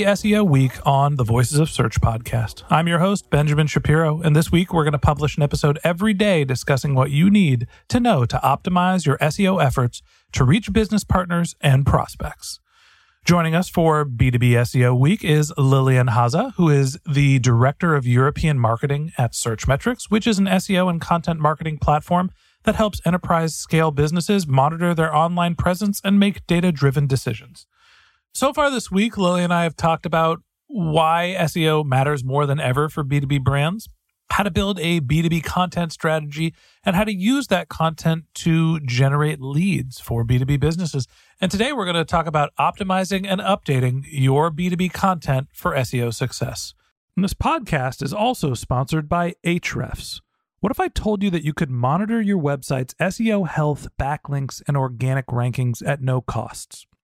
SEO Week on the Voices of Search podcast. I'm your host, Benjamin Shapiro, and this week we're going to publish an episode every day discussing what you need to know to optimize your SEO efforts to reach business partners and prospects. Joining us for B2B SEO Week is Lillian Haza, who is the Director of European Marketing at Searchmetrics, which is an SEO and content marketing platform that helps enterprise scale businesses monitor their online presence and make data driven decisions. So far this week, Lily and I have talked about why SEO matters more than ever for B2B brands, how to build a B2B content strategy, and how to use that content to generate leads for B2B businesses. And today we're going to talk about optimizing and updating your B2B content for SEO success. And this podcast is also sponsored by Ahrefs. What if I told you that you could monitor your website's SEO health, backlinks, and organic rankings at no costs?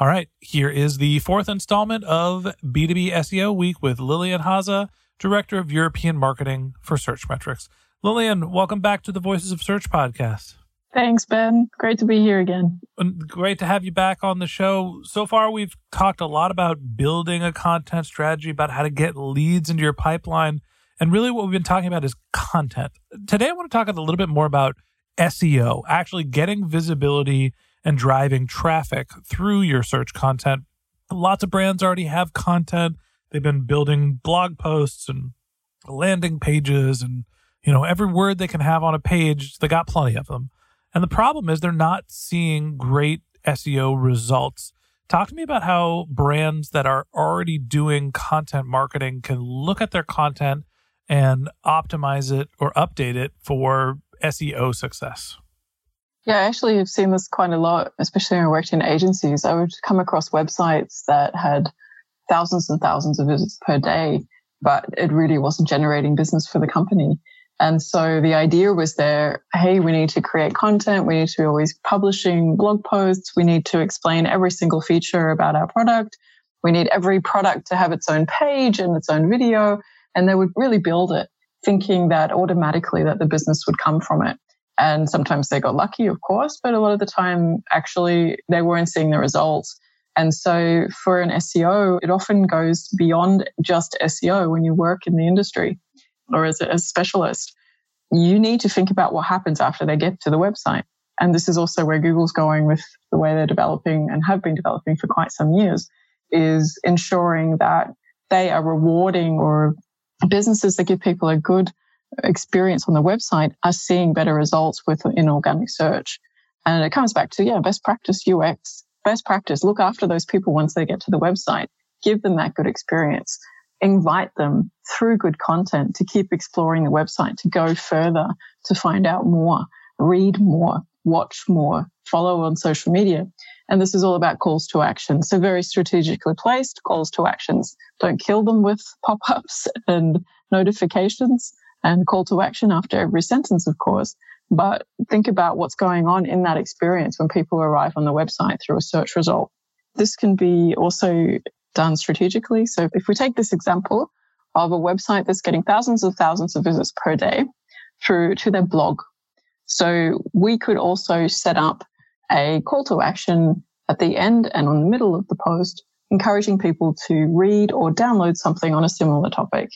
All right, here is the fourth installment of B2B SEO Week with Lillian Haza, Director of European Marketing for Searchmetrics. Lillian, welcome back to the Voices of Search podcast. Thanks, Ben. Great to be here again. And Great to have you back on the show. So far, we've talked a lot about building a content strategy, about how to get leads into your pipeline. And really, what we've been talking about is content. Today, I want to talk a little bit more about SEO, actually getting visibility and driving traffic through your search content. Lots of brands already have content. They've been building blog posts and landing pages and, you know, every word they can have on a page, they got plenty of them. And the problem is they're not seeing great SEO results. Talk to me about how brands that are already doing content marketing can look at their content and optimize it or update it for SEO success. Yeah, actually, I actually have seen this quite a lot, especially when I worked in agencies. I would come across websites that had thousands and thousands of visits per day, but it really wasn't generating business for the company. And so the idea was there, hey, we need to create content. We need to be always publishing blog posts. We need to explain every single feature about our product. We need every product to have its own page and its own video. And they would really build it thinking that automatically that the business would come from it. And sometimes they got lucky, of course, but a lot of the time, actually, they weren't seeing the results. And so for an SEO, it often goes beyond just SEO when you work in the industry or as a, specialist. You need to think about what happens after they get to the website. And this is also where Google's going with the way they're developing and have been developing for quite some years is ensuring that they are rewarding or businesses that give people a good experience on the website are seeing better results with in organic search. And it comes back to, yeah, best practice UX, best practice. Look after those people once they get to the website. give them that good experience. Invite them through good content to keep exploring the website, to go further, to find out more, read more, watch more, follow on social media. And this is all about calls to action. So very strategically placed calls to actions. Don't kill them with pop-ups and notifications and call to action after every sentence, of course. But think about what's going on in that experience when people arrive on the website through a search result. This can be also done strategically. So if we take this example of a website that's getting thousands of thousands of visits per day through to their blog. So we could also set up a call to action at the end and on the middle of the post, encouraging people to read or download something on a similar topic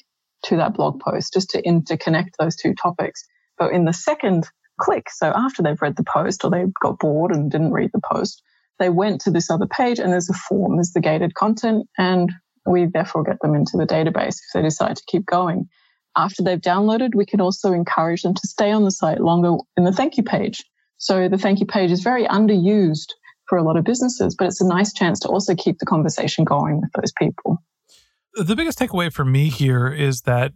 to that blog post, just to interconnect those two topics. But in the second click, so after they've read the post or they got bored and didn't read the post, they went to this other page and there's a form, there's the gated content, and we therefore get them into the database if they decide to keep going. After they've downloaded, we can also encourage them to stay on the site longer in the thank you page. So the thank you page is very underused for a lot of businesses, but it's a nice chance to also keep the conversation going with those people. The biggest takeaway for me here is that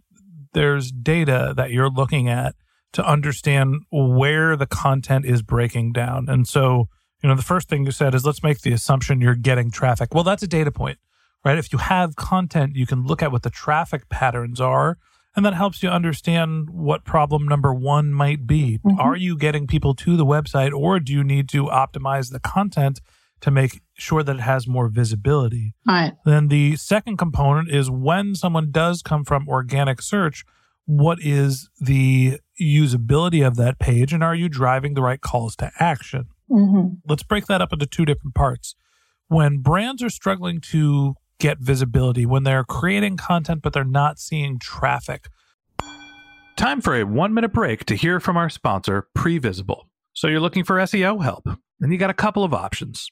there's data that you're looking at to understand where the content is breaking down. And so, you know, the first thing you said is let's make the assumption you're getting traffic. Well, that's a data point, right? If you have content, you can look at what the traffic patterns are and that helps you understand what problem number one might be. Mm-hmm. Are you getting people to the website or do you need to optimize the content to make sure that it has more visibility? Right. Then the second component is when someone does come from organic search, what is the usability of that page and are you driving the right calls to action? Mm-hmm. Let's break that up into two different parts. When brands are struggling to get visibility when they're creating content but they're not seeing traffic. Time for a one minute break to hear from our sponsor, Previsible. So you're looking for SEO help, and you got a couple of options.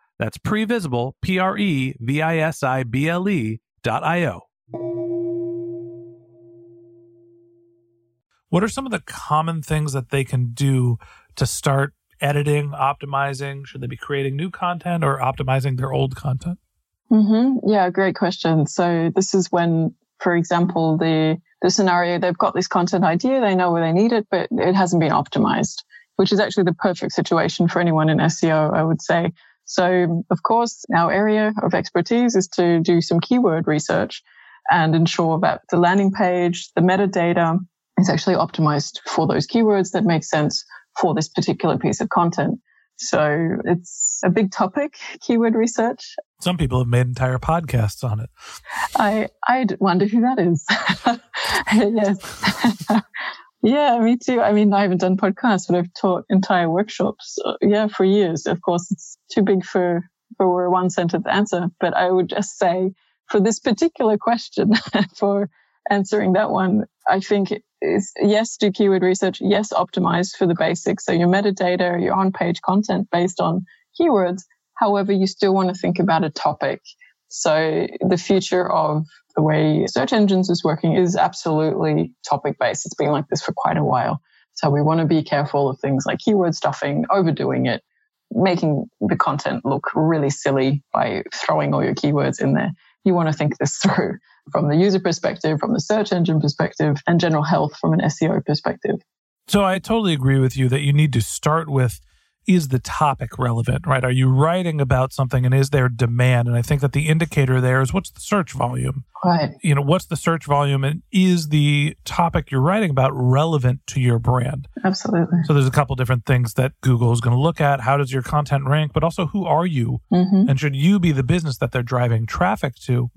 that's previsible, P R E V I S I B L E dot I O. What are some of the common things that they can do to start editing, optimizing? Should they be creating new content or optimizing their old content? Mm-hmm. Yeah, great question. So this is when, for example, the the scenario they've got this content idea, they know where they need it, but it hasn't been optimized, which is actually the perfect situation for anyone in SEO, I would say. So, of course, our area of expertise is to do some keyword research and ensure that the landing page, the metadata is actually optimized for those keywords that make sense for this particular piece of content. So it's a big topic, keyword research. Some people have made entire podcasts on it. I I wonder who that is. yes. Yeah, me too. I mean, I haven't done podcasts, but I've taught entire workshops. Yeah, for years. Of course, it's too big for for one sentence answer. But I would just say, for this particular question, for answering that one, I think is yes, do keyword research. Yes, optimize for the basics. So your metadata, your on page content based on keywords. However, you still want to think about a topic. So the future of the way search engines is working is absolutely topic based. It's been like this for quite a while. So we want to be careful of things like keyword stuffing, overdoing it, making the content look really silly by throwing all your keywords in there. You want to think this through. from the user perspective, from the search engine perspective, and general health from an SEO perspective. So I totally agree with you that you need to start with is the topic relevant, right? Are you writing about something and is there demand? And I think that the indicator there is what's the search volume? Right. You know, what's the search volume and is the topic you're writing about relevant to your brand? Absolutely. So there's a couple different things that Google is going to look at. How does your content rank? But also, who are you? Mm-hmm. And should you be the business that they're driving traffic to?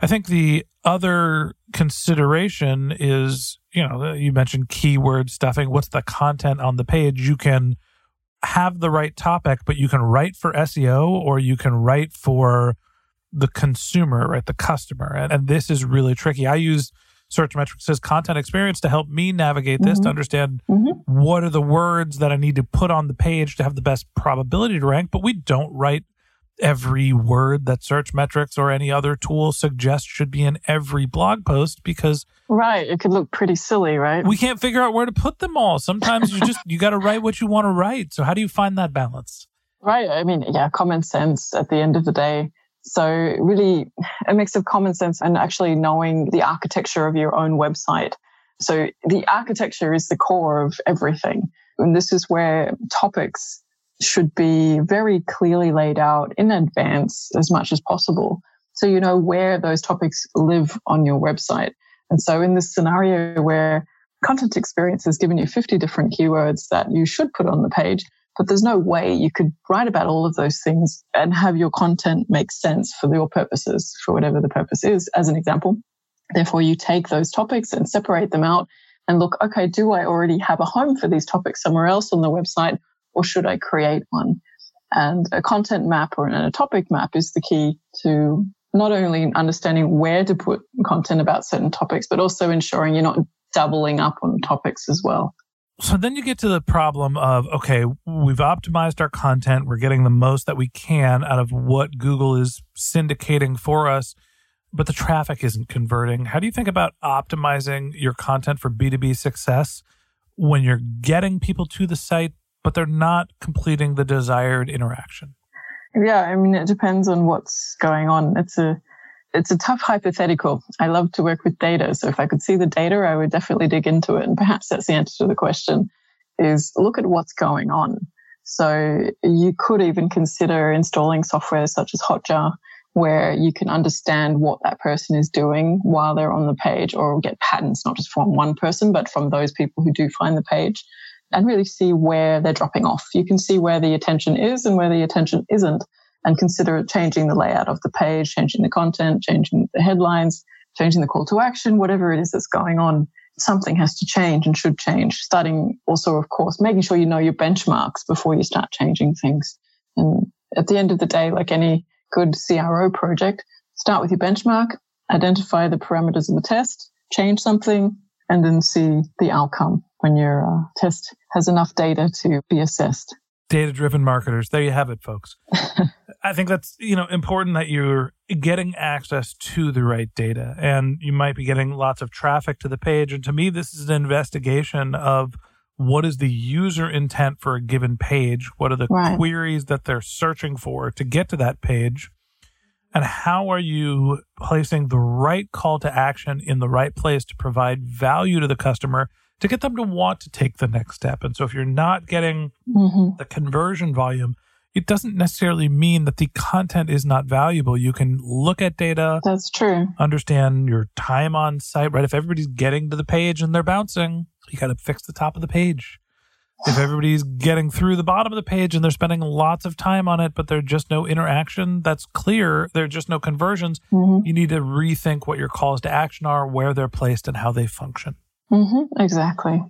I think the other consideration is, you know, you mentioned keyword stuffing. What's the content on the page? You can have the right topic, but you can write for SEO or you can write for the consumer, right? The customer. And, and this is really tricky. I use Searchmetrics as content experience to help me navigate this Mhm. to understand Mhm. what are the words that I need to put on the page to have the best probability to rank. But we don't write every word that Searchmetrics or any other tool suggests should be in every blog post because Right. It could look pretty silly, right? we can't figure out where to put them all. Sometimes you just you got to write what you want to write. So how do you find that balance? Right. I mean, yeah, common sense at the end of the day. So really a mix of common sense and actually knowing the architecture of your own website. So the architecture is the core of everything. And this is where topics should be very clearly laid out in advance as much as possible. So you know where those topics live on your website. And so in this scenario where content experience has given you 50 different keywords that you should put on the page, but there's no way you could write about all of those things and have your content make sense for your purposes, for whatever the purpose is, as an example. Therefore, you take those topics and separate them out and look, okay, do I already have a home for these topics somewhere else on the website or should I create one? And a content map or a topic map is the key to not only understanding where to put content about certain topics, but also ensuring you're not doubling up on topics as well. So then you get to the problem of okay, we've optimized our content, we're getting the most that we can out of what Google is syndicating for us, but the traffic isn't converting. How do you think about optimizing your content for B2B success when you're getting people to the site, but they're not completing the desired interaction? Yeah, I mean, it depends on what's going on. It's a, it's a tough hypothetical. I love to work with data. So if I could see the data, I would definitely dig into it. And perhaps that's the answer to the question is look at what's going on. So you could even consider installing software such as Hotjar where you can understand what that person is doing while they're on the page or get patterns, not just from one person, but from those people who do find the page and really see where they're dropping off. You can see where the attention is and where the attention isn't and consider changing the layout of the page, changing the content, changing the headlines, changing the call to action, whatever it is that's going on. Something has to change and should change. Starting also, of course, making sure you know your benchmarks before you start changing things. And at the end of the day, like any good CRO project, start with your benchmark, identify the parameters of the test, change something, and then see the outcome when your uh, test has enough data to be assessed. Data driven marketers. There you have it, folks. I think that's, you know, important that you're getting access to the right data and you might be getting lots of traffic to the page. And to me, this is an investigation of what is the user intent for a given page? What are the Right. queries that they're searching for to get to that page? And how are you placing the right call to action in the right place to provide value to the customer to get them to want to take the next step? And so if you're not getting Mm-hmm. the conversion volume, it doesn't necessarily mean that the content is not valuable. You can look at data, That's true. understand your time on site, right? If everybody's getting to the page and they're bouncing, you got to fix the top of the page. If everybody's getting through the bottom of the page and they're spending lots of time on it, but there's just no interaction, that's clear. There are just no conversions. hmm You need to rethink what your calls to action are, where they're placed, and how they function. Hmm Exactly.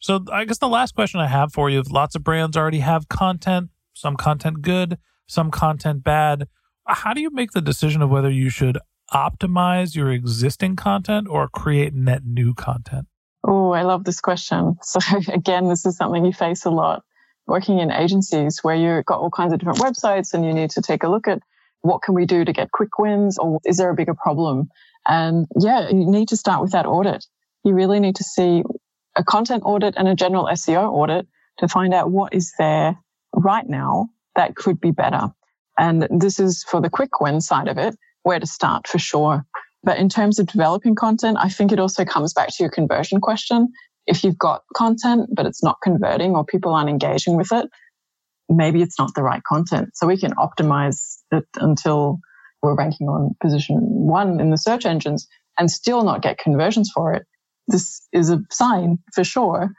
So I guess the last question I have for you lots of brands already have content, some content good, some content bad. How do you make the decision of whether you should optimize your existing content or create net new content? Oh, I love this question. So again, this is something you face a lot working in agencies where you've got all kinds of different websites and you need to take a look at what can we do to get quick wins or is there a bigger problem? And yeah, you need to start with that audit. You really need to see a content audit and a general SEO audit to find out what is there right now that could be better. And this is for the quick win side of it, where to start for sure. But in terms of developing content, I think it also comes back to your conversion question. If you've got content, but it's not converting or people aren't engaging with it, maybe it's not the right content. So we can optimize it until we're ranking on position one in the search engines and still not get conversions for it. This is a sign for sure.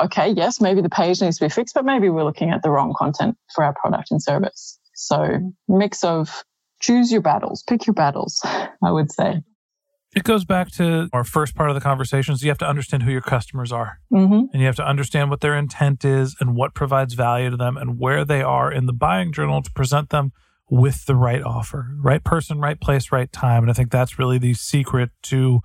Okay, yes, maybe the page needs to be fixed, but maybe we're looking at the wrong content for our product and service. So mix of choose your battles, pick your battles, I would say. It goes back to our first part of the conversations. You have to understand who your customers are. Mm-hmm. And you have to understand what their intent is and what provides value to them and where they are in the buying journal to present them with the right offer, right person, right place, right time. And I think that's really the secret to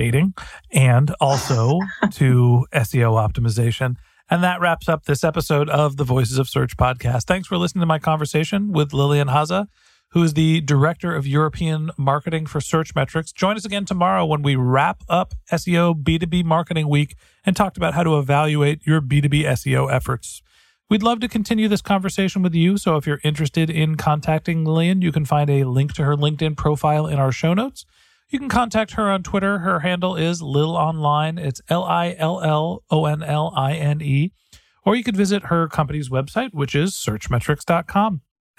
dating and also to SEO optimization. And that wraps up this episode of the Voices of Search podcast. Thanks for listening to my conversation with Lillian Haza who is the Director of European Marketing for Searchmetrics. Join us again tomorrow when we wrap up SEO B2B Marketing Week and talked about how to evaluate your B2B SEO efforts. We'd love to continue this conversation with you. So if you're interested in contacting Lillian, you can find a link to her LinkedIn profile in our show notes. You can contact her on Twitter. Her handle is Lil Online. It's L I L L O N L I N E. Or you could visit her company's website, which is searchmetrics.com.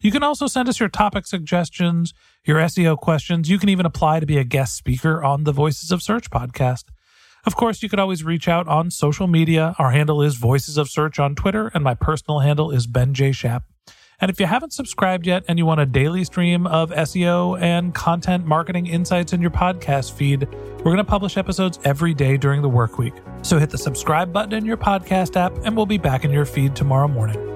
You can also send us your topic suggestions, your SEO questions. You can even apply to be a guest speaker on the Voices of Search podcast. Of course, you could always reach out on social media. Our handle is Voices of Search on Twitter, and my personal handle is Ben J. Shap. And if you haven't subscribed yet and you want a daily stream of SEO and content marketing insights in your podcast feed, we're going to publish episodes every day during the work week. So hit the subscribe button in your podcast app, and we'll be back in your feed tomorrow morning.